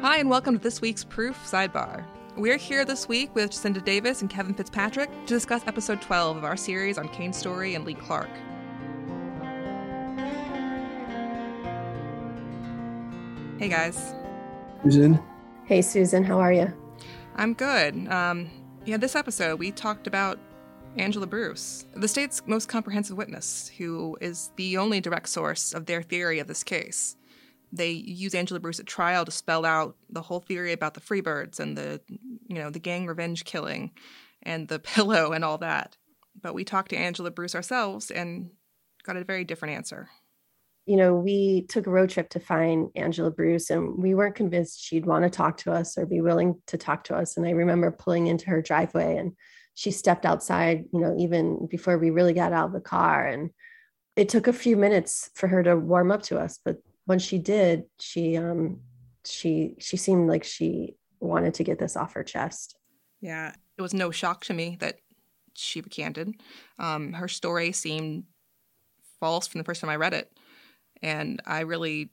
Hi, and welcome to this week's Proof Sidebar. We're here this week with Jacinda Davis and Kevin Fitzpatrick to discuss episode 12 of our series on Kane Story and Lee Clark. Hey guys. Susan. Hey Susan, how are you? I'm good. Um, yeah, this episode we talked about Angela Bruce, the state's most comprehensive witness, who is the only direct source of their theory of this case they use Angela Bruce at trial to spell out the whole theory about the Freebirds and the you know the gang revenge killing and the pillow and all that. But we talked to Angela Bruce ourselves and got a very different answer. You know, we took a road trip to find Angela Bruce and we weren't convinced she'd want to talk to us or be willing to talk to us. And I remember pulling into her driveway and she stepped outside, you know, even before we really got out of the car. And it took a few minutes for her to warm up to us, but when she did, she um she she seemed like she wanted to get this off her chest. Yeah, it was no shock to me that she recanted. Um, her story seemed false from the first time I read it, and I really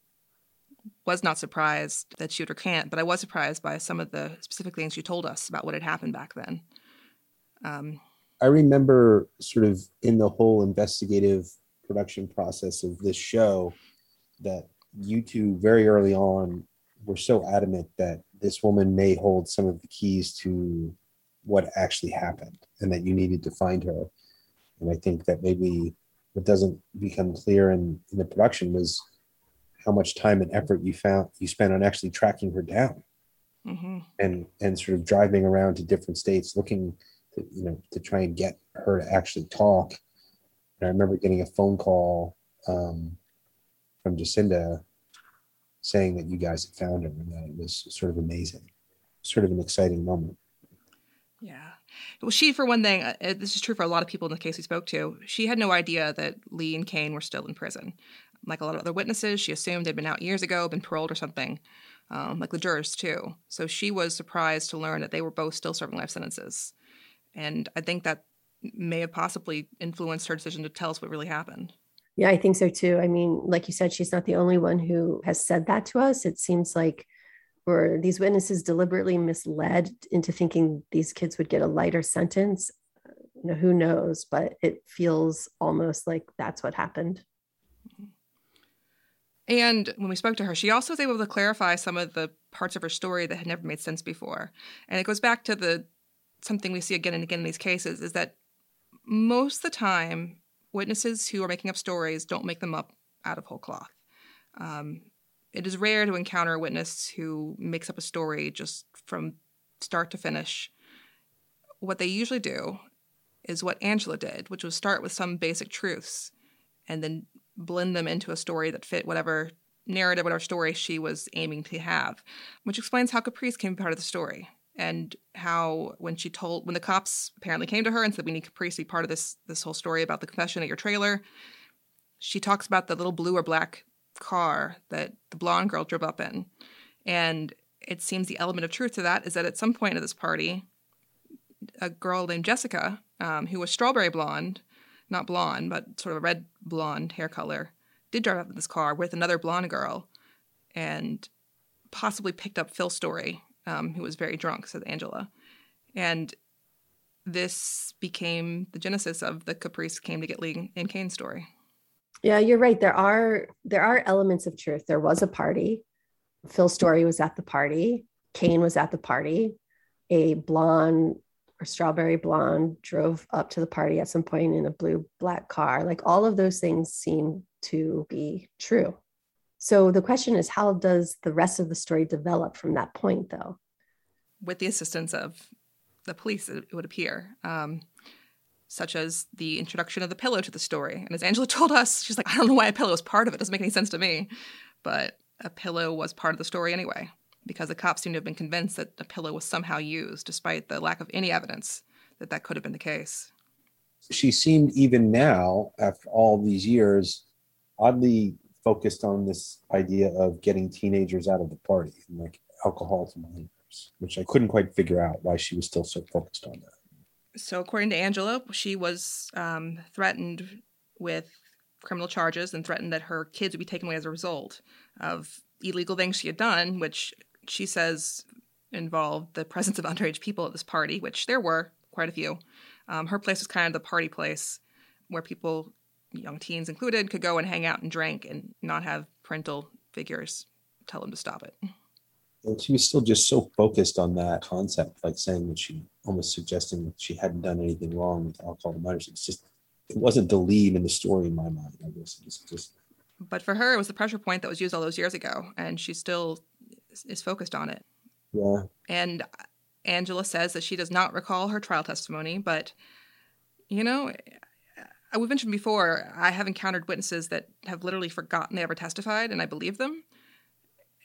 was not surprised that she would recant, but I was surprised by some of the specific things she told us about what had happened back then. Um, I remember sort of in the whole investigative production process of this show that you two very early on were so adamant that this woman may hold some of the keys to what actually happened and that you needed to find her. And I think that maybe what doesn't become clear in, in the production was how much time and effort you found you spent on actually tracking her down mm-hmm. and and sort of driving around to different states looking to, you know to try and get her to actually talk. And I remember getting a phone call um, from Jacinda saying that you guys had found her and that it was sort of amazing, sort of an exciting moment. Yeah. Well, she, for one thing, uh, this is true for a lot of people in the case we spoke to, she had no idea that Lee and Kane were still in prison. Like a lot of other witnesses, she assumed they'd been out years ago, been paroled or something, um, like the jurors too. So she was surprised to learn that they were both still serving life sentences. And I think that may have possibly influenced her decision to tell us what really happened. Yeah, I think so too. I mean, like you said, she's not the only one who has said that to us. It seems like were these witnesses deliberately misled into thinking these kids would get a lighter sentence. You know, who knows? But it feels almost like that's what happened. And when we spoke to her, she also was able to clarify some of the parts of her story that had never made sense before. And it goes back to the something we see again and again in these cases is that most of the time witnesses who are making up stories don't make them up out of whole cloth. Um, it is rare to encounter a witness who makes up a story just from start to finish. What they usually do is what Angela did, which was start with some basic truths and then blend them into a story that fit whatever narrative, whatever story she was aiming to have, which explains how Caprice came part of the story and how when she told when the cops apparently came to her and said we need Caprice to be part of this this whole story about the confession at your trailer, she talks about the little blue or black car that the blonde girl drove up in, and it seems the element of truth to that is that at some point at this party, a girl named Jessica, um, who was strawberry blonde, not blonde but sort of a red blonde hair color, did drive up in this car with another blonde girl, and possibly picked up Phil Story um, who was very drunk, says Angela. And this became the genesis of the Caprice came to get Lee and Kane Story. Yeah, you're right. There are there are elements of truth. There was a party. Phil Story was at the party. Kane was at the party. A blonde or strawberry blonde drove up to the party at some point in a blue black car. Like all of those things seem to be true. So the question is, how does the rest of the story develop from that point, though? With the assistance of the police, it would appear, um, such as the introduction of the pillow to the story. And as Angela told us, she's like, I don't know why a pillow is part of it. it doesn't make any sense to me. But a pillow was part of the story anyway, because the cops seem to have been convinced that a pillow was somehow used, despite the lack of any evidence that that could have been the case. She seemed, even now, after all these years, oddly focused on this idea of getting teenagers out of the party and like alcohol to minors, which I couldn't quite figure out why she was still so focused on that. So, according to Angela, she was um, threatened with criminal charges and threatened that her kids would be taken away as a result of illegal things she had done, which she says involved the presence of underage people at this party, which there were quite a few. Um, her place was kind of the party place where people, young teens included, could go and hang out and drink and not have parental figures tell them to stop it. And she was still just so focused on that concept, like saying that she almost suggesting that she hadn't done anything wrong with alcohol and minors. It's just, it wasn't the lead in the story in my mind, I guess. It's just. But for her, it was the pressure point that was used all those years ago, and she still is focused on it. Yeah. And Angela says that she does not recall her trial testimony, but, you know, we've mentioned before, I have encountered witnesses that have literally forgotten they ever testified, and I believe them.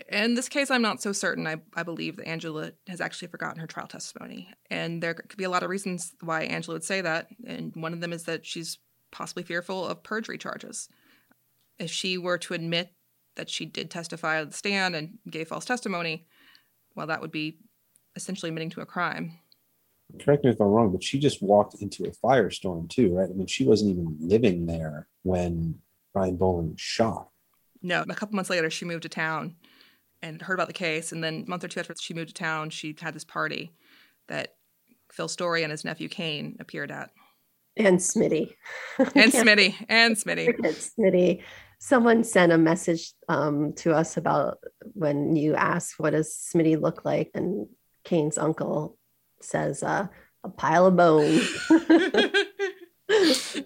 In this case, I'm not so certain. I, I believe that Angela has actually forgotten her trial testimony. And there could be a lot of reasons why Angela would say that. And one of them is that she's possibly fearful of perjury charges. If she were to admit that she did testify at the stand and gave false testimony, well, that would be essentially admitting to a crime. Correct me if I'm wrong, but she just walked into a firestorm too, right? I mean, she wasn't even living there when Brian Bowling shot. No, a couple months later, she moved to town and heard about the case. And then a month or two after she moved to town, she had this party that Phil Story and his nephew Kane appeared at. And Smitty. and Smitty. And Smitty. Smitty. Someone sent a message um, to us about when you asked, what does Smitty look like? And Kane's uncle says, uh, a pile of bones.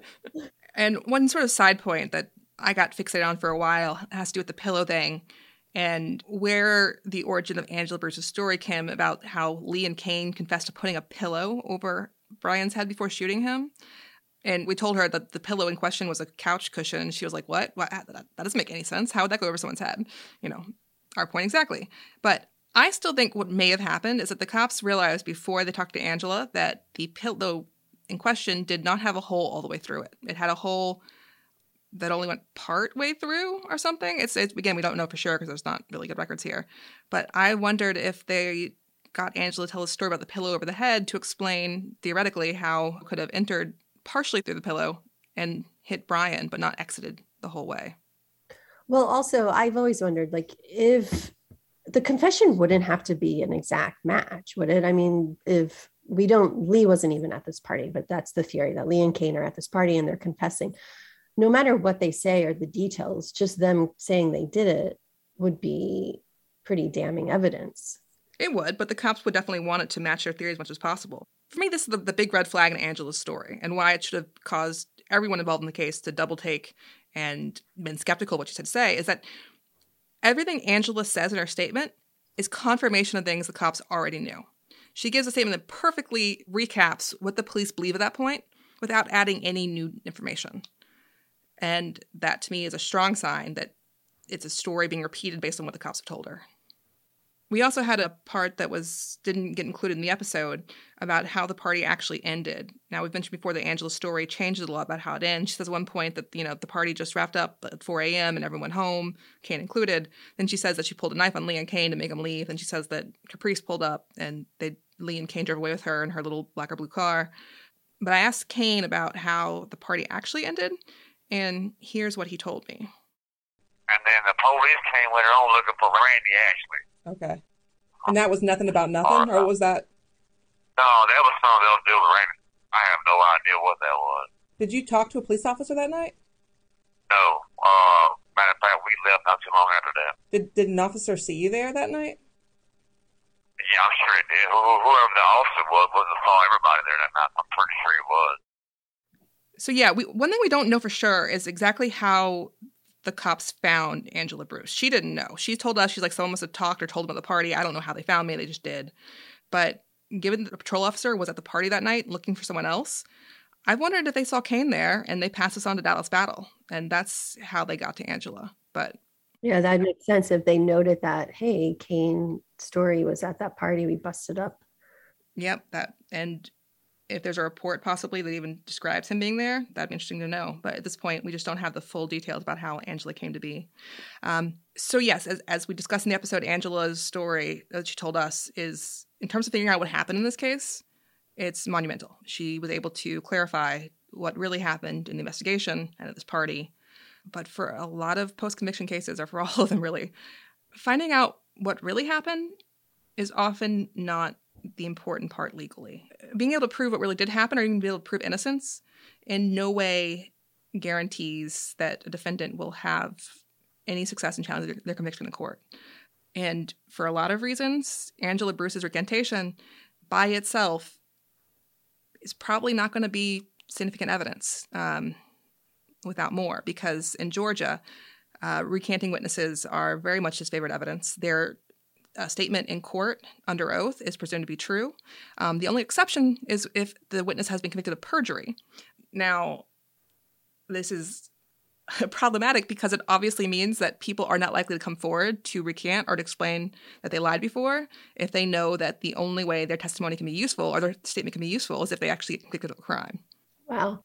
and one sort of side point that I got fixated on for a while has to do with the pillow thing and where the origin of Angela Bruce's story came about how Lee and Kane confessed to putting a pillow over Brian's head before shooting him. And we told her that the pillow in question was a couch cushion. She was like, What? what? That doesn't make any sense. How would that go over someone's head? You know, our point exactly. But I still think what may have happened is that the cops realized before they talked to Angela that the pillow in question did not have a hole all the way through it. It had a hole that only went part way through or something. It's, it's again, we don't know for sure because there's not really good records here. But I wondered if they got Angela to tell a story about the pillow over the head to explain theoretically how could have entered partially through the pillow and hit Brian, but not exited the whole way. Well, also, I've always wondered like if the confession wouldn't have to be an exact match, would it? I mean, if we don't, Lee wasn't even at this party, but that's the theory that Lee and Kane are at this party and they're confessing no matter what they say or the details, just them saying they did it would be pretty damning evidence. It would, but the cops would definitely want it to match their theory as much as possible. For me, this is the, the big red flag in Angela's story and why it should have caused everyone involved in the case to double take and been skeptical of what she said to say is that everything Angela says in her statement is confirmation of things the cops already knew. She gives a statement that perfectly recaps what the police believe at that point without adding any new information. And that to me is a strong sign that it's a story being repeated based on what the cops have told her. We also had a part that was didn't get included in the episode about how the party actually ended. Now we've mentioned before that Angela's story changes a lot about how it ends. She says at one point that you know the party just wrapped up at 4 a.m. and everyone home, Kane included. Then she says that she pulled a knife on Lee and Kane to make them leave. Then she says that Caprice pulled up and they Lee and Kane drove away with her in her little black or blue car. But I asked Kane about how the party actually ended, and here's what he told me. And then the police came later on looking for Randy Ashley. Okay. And that was nothing about nothing, or was that? No, that was something else to do with Randy. I have no idea what that was. Did you talk to a police officer that night? No. Uh, matter of fact, we left not too long after that. Did Did an officer see you there that night? Yeah, I'm sure it did. Whoever the officer was, wasn't saw everybody there that night. I'm pretty sure he was. So yeah, we, one thing we don't know for sure is exactly how the cops found Angela Bruce. She didn't know. She told us she's like someone must have talked or told them about the party. I don't know how they found me. They just did. But given that the patrol officer was at the party that night looking for someone else, I've wondered if they saw Kane there and they passed us on to Dallas Battle, and that's how they got to Angela. But yeah, that makes sense if they noted that hey, Kane Story was at that party. We busted up. Yep, that and if there's a report possibly that even describes him being there, that'd be interesting to know. But at this point, we just don't have the full details about how Angela came to be. Um, so, yes, as, as we discussed in the episode, Angela's story that she told us is, in terms of figuring out what happened in this case, it's monumental. She was able to clarify what really happened in the investigation and at this party. But for a lot of post conviction cases, or for all of them really, finding out what really happened is often not the important part legally. Being able to prove what really did happen or even be able to prove innocence in no way guarantees that a defendant will have any success in challenging their, conviction in court. And for a lot of reasons, Angela Bruce's recantation by itself is probably not going to be significant evidence um, without more, because in Georgia, uh, recanting witnesses are very much disfavored evidence. Their uh, statement in court under oath is presumed to be true. Um, the only exception is if the witness has been convicted of perjury. Now, this is problematic because it obviously means that people are not likely to come forward to recant or to explain that they lied before if they know that the only way their testimony can be useful or their statement can be useful is if they actually get convicted of a crime. Wow.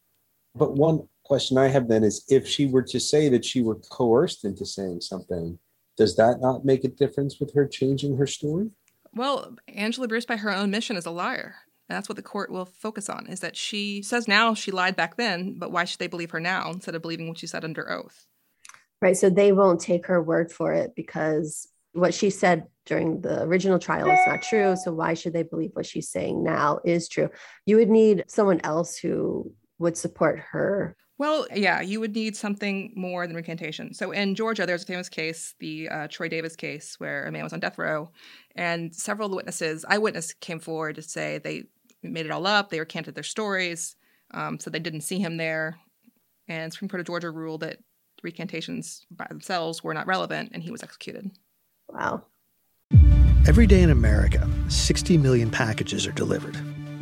But one question I have then is if she were to say that she were coerced into saying something, does that not make a difference with her changing her story? Well, Angela Bruce, by her own mission, is a liar. And that's what the court will focus on is that she says now she lied back then, but why should they believe her now instead of believing what she said under oath? Right. So they won't take her word for it because what she said during the original trial is not true. So why should they believe what she's saying now is true? You would need someone else who would support her. Well, yeah, you would need something more than recantation. So in Georgia, there's a famous case, the uh, Troy Davis case, where a man was on death row, and several of the witnesses, eyewitness, came forward to say they made it all up. They recanted their stories, um, so they didn't see him there. And Supreme Court of Georgia ruled that recantations by themselves were not relevant, and he was executed. Wow. Every day in America, 60 million packages are delivered,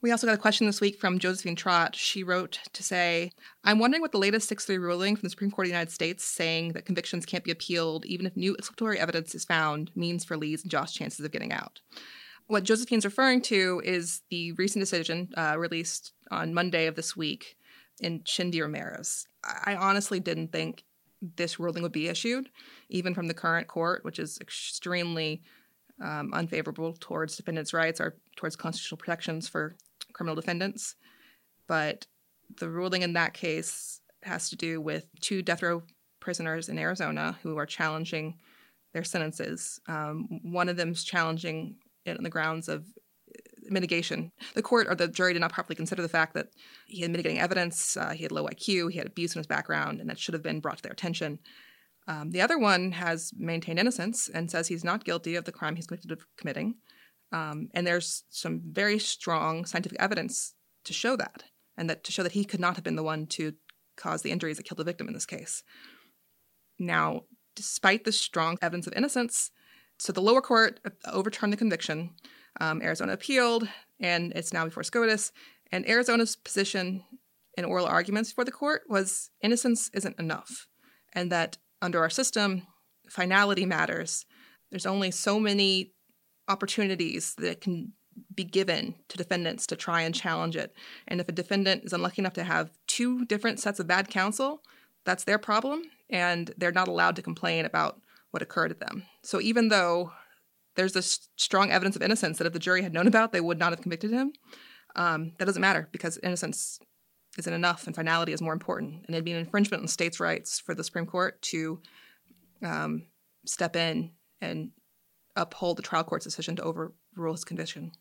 We also got a question this week from Josephine Trott. She wrote to say, I'm wondering what the latest 6 3 ruling from the Supreme Court of the United States saying that convictions can't be appealed even if new exculpatory evidence is found means for Lee's and Josh's chances of getting out. What Josephine's referring to is the recent decision uh, released on Monday of this week in Shinn v. Ramirez. I honestly didn't think this ruling would be issued, even from the current court, which is extremely um, unfavorable towards defendants' rights or towards constitutional protections for criminal defendants. But the ruling in that case has to do with two death row prisoners in Arizona who are challenging their sentences. Um, one of them is challenging it on the grounds of mitigation. The court or the jury did not properly consider the fact that he had mitigating evidence, uh, he had low IQ, he had abuse in his background, and that should have been brought to their attention. Um, the other one has maintained innocence and says he's not guilty of the crime he's convicted of committing. Um, and there's some very strong scientific evidence to show that, and that to show that he could not have been the one to cause the injuries that killed the victim in this case. Now, despite the strong evidence of innocence, so the lower court overturned the conviction. Um, Arizona appealed, and it's now before SCOTUS. And Arizona's position in oral arguments before the court was innocence isn't enough, and that under our system, finality matters. There's only so many opportunities that can be given to defendants to try and challenge it. And if a defendant is unlucky enough to have two different sets of bad counsel, that's their problem, and they're not allowed to complain about what occurred to them. So even though there's this strong evidence of innocence that if the jury had known about, they would not have convicted him, um, that doesn't matter because innocence isn't enough and finality is more important. And it'd be an infringement on states' rights for the Supreme Court to um, step in and uphold the trial court's decision to overrule his conviction.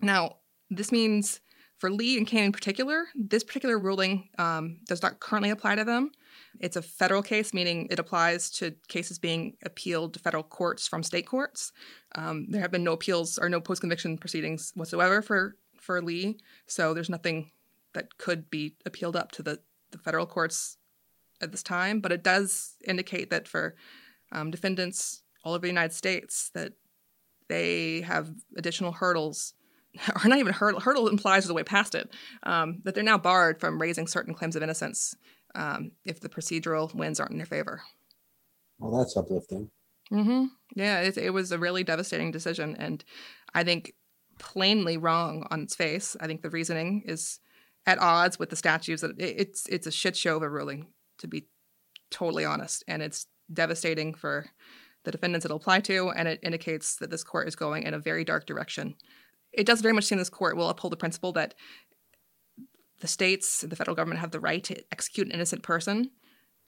Now, this means for Lee and Kane in particular, this particular ruling um, does not currently apply to them. It's a federal case, meaning it applies to cases being appealed to federal courts from state courts. Um, there have been no appeals or no post conviction proceedings whatsoever for, for Lee, so there's nothing that could be appealed up to the, the federal courts at this time. But it does indicate that for um, defendants all over the United States, that they have additional hurdles or not even hurdle, hurdle implies is the way past it, um, that they're now barred from raising certain claims of innocence um, if the procedural wins aren't in their favor. Well, that's uplifting. Mm-hmm. Yeah, it, it was a really devastating decision, and I think plainly wrong on its face. I think the reasoning is at odds with the statutes. That it's it's a shit show of a ruling, to be totally honest, and it's devastating for the defendants it'll apply to, and it indicates that this court is going in a very dark direction. It does very much seem this court will uphold the principle that the states, the federal government have the right to execute an innocent person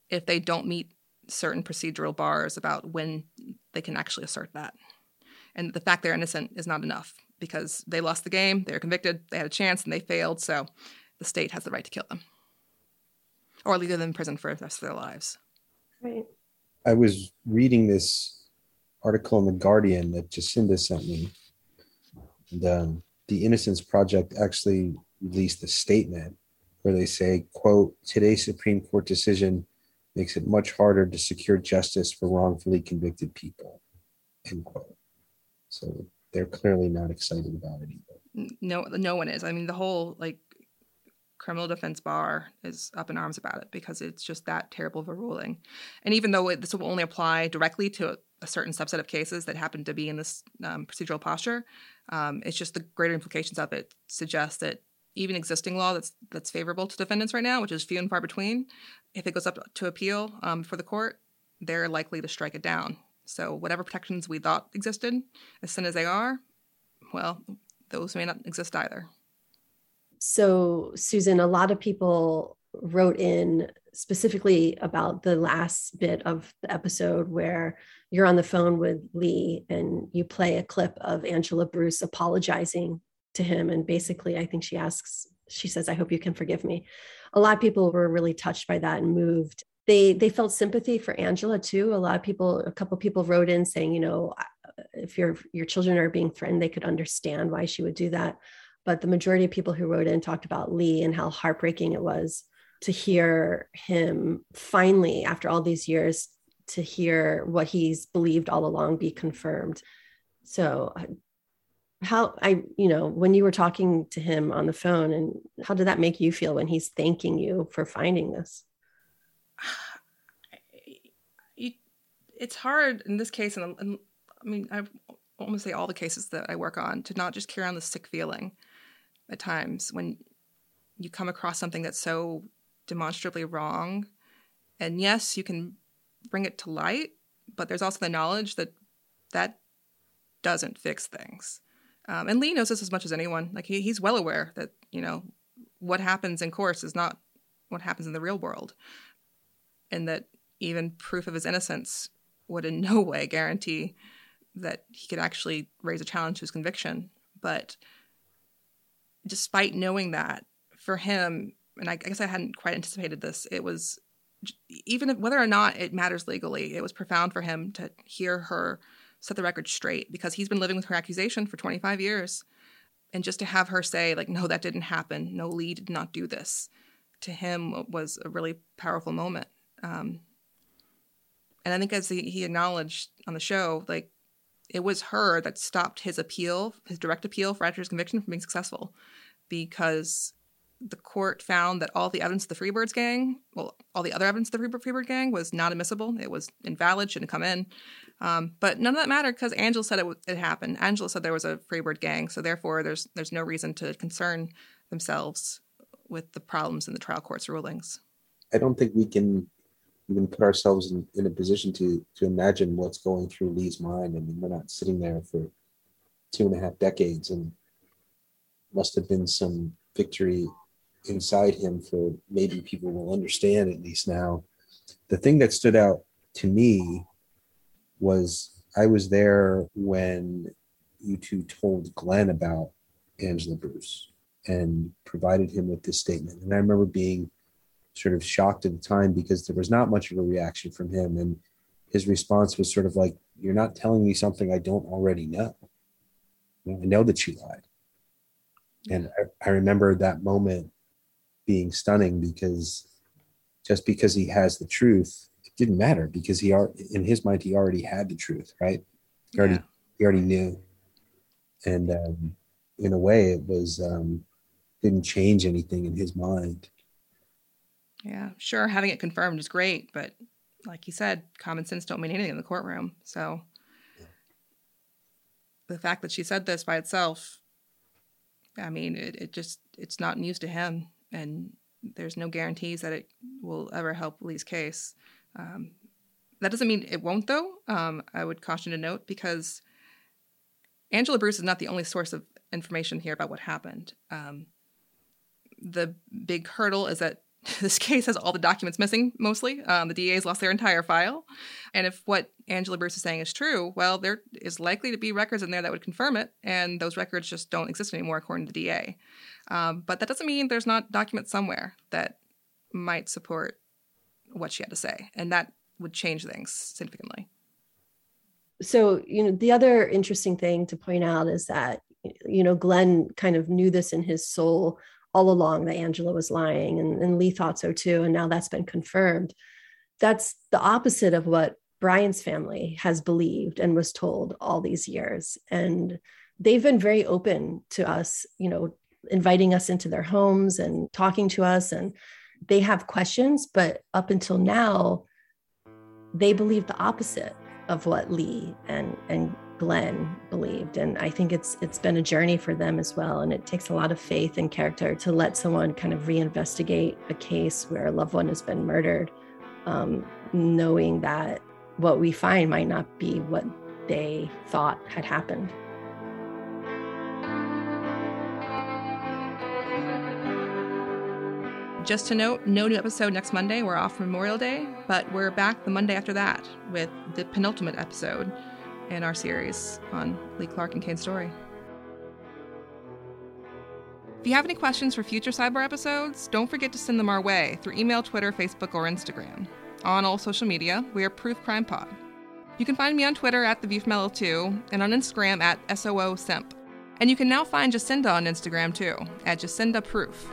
if they don't meet certain procedural bars about when they can actually assert that. And the fact they're innocent is not enough because they lost the game, they were convicted, they had a chance, and they failed. So the state has the right to kill them or leave them in prison for the rest of their lives. Right. I was reading this article in The Guardian that Jacinda sent me. And um, the Innocence Project actually released a statement where they say, quote, today's Supreme Court decision makes it much harder to secure justice for wrongfully convicted people, end quote. So they're clearly not excited about it either. No, no one is. I mean, the whole like criminal defense bar is up in arms about it because it's just that terrible of a ruling. And even though it, this will only apply directly to a, a, certain subset of cases that happen to be in this um, procedural posture, um, it's just the greater implications of it suggest that even existing law that's that's favorable to defendants right now, which is few and far between, if it goes up to appeal um, for the court, they're likely to strike it down. So whatever protections we thought existed, as soon as they are, well, those may not exist either. So, Susan, a lot of people wrote in specifically about the last bit of the episode where you're on the phone with Lee and you play a clip of Angela Bruce apologizing to him. And basically, I think she asks, she says, I hope you can forgive me. A lot of people were really touched by that and moved. They, they felt sympathy for Angela too. A lot of people, a couple people wrote in saying, you know, if your your children are being threatened, they could understand why she would do that. But the majority of people who wrote in talked about Lee and how heartbreaking it was to hear him finally, after all these years, to hear what he's believed all along be confirmed. So how I, you know, when you were talking to him on the phone and how did that make you feel when he's thanking you for finding this? It's hard in this case, and, I mean, I almost say all the cases that I work on to not just carry on the sick feeling at times when you come across something that's so demonstrably wrong. And yes, you can bring it to light, but there's also the knowledge that that doesn't fix things. Um, and Lee knows this as much as anyone. Like he, he's well aware that you know what happens in course is not what happens in the real world, and that even proof of his innocence would in no way guarantee that he could actually raise a challenge to his conviction. But despite knowing that, for him, and I, I guess I hadn't quite anticipated this, it was even if, whether or not it matters legally, it was profound for him to hear her set the record straight because he's been living with her accusation for 25 years. And just to have her say, like, no, that didn't happen. No, Lee did not do this. To him was a really powerful moment. Um, and I think as he, he acknowledged on the show, like, it was her that stopped his appeal, his direct appeal for Asher's conviction from being successful because the court found that all the evidence of the Freebirds gang, well, all the other evidence of the Freebird gang was not admissible. It was invalid, shouldn't come in. Um, but none of that mattered because Angela said it, it happened. Angela said there was a Freebird gang, so therefore there's there's no reason to concern themselves with the problems in the trial court's rulings. I don't think we can even put ourselves in, in a position to to imagine what's going through Lee's mind. I mean, we're not sitting there for two and a half decades, and must have been some victory inside him for maybe people will understand at least now. The thing that stood out to me was I was there when you two told Glenn about Angela Bruce and provided him with this statement. And I remember being sort of shocked at the time because there was not much of a reaction from him. And his response was sort of like, You're not telling me something I don't already know. I know that she lied. And I, I remember that moment being stunning because just because he has the truth, it didn't matter because he are in his mind he already had the truth, right? He already yeah. he already knew, and um, in a way, it was um, didn't change anything in his mind. Yeah, sure. Having it confirmed is great, but like he said, common sense don't mean anything in the courtroom. So the fact that she said this by itself, I mean, it, it just it's not news to him, and there's no guarantees that it will ever help Lee's case. Um, that doesn't mean it won't, though. Um, I would caution to note because Angela Bruce is not the only source of information here about what happened. Um, the big hurdle is that this case has all the documents missing mostly. Um, the DA's lost their entire file. And if what Angela Bruce is saying is true, well, there is likely to be records in there that would confirm it. And those records just don't exist anymore, according to the DA. Um, but that doesn't mean there's not documents somewhere that might support what she had to say. And that would change things significantly. So, you know, the other interesting thing to point out is that, you know, Glenn kind of knew this in his soul all along that Angela was lying, and, and Lee thought so too. And now that's been confirmed. That's the opposite of what Brian's family has believed and was told all these years. And they've been very open to us, you know, inviting us into their homes and talking to us. And they have questions, but up until now, they believe the opposite of what Lee and, and Glenn believed. And I think it's it's been a journey for them as well. And it takes a lot of faith and character to let someone kind of reinvestigate a case where a loved one has been murdered, um, knowing that what we find might not be what they thought had happened. Just to note, no new episode next Monday. We're off Memorial Day, but we're back the Monday after that with the penultimate episode in our series on Lee Clark and Kane Story. If you have any questions for future Sidebar episodes, don't forget to send them our way through email, Twitter, Facebook, or Instagram. On all social media, we are Proof Crime Pod. You can find me on Twitter at The View from LL2 and on Instagram at SOO And you can now find Jacinda on Instagram too, at Jacinda Proof.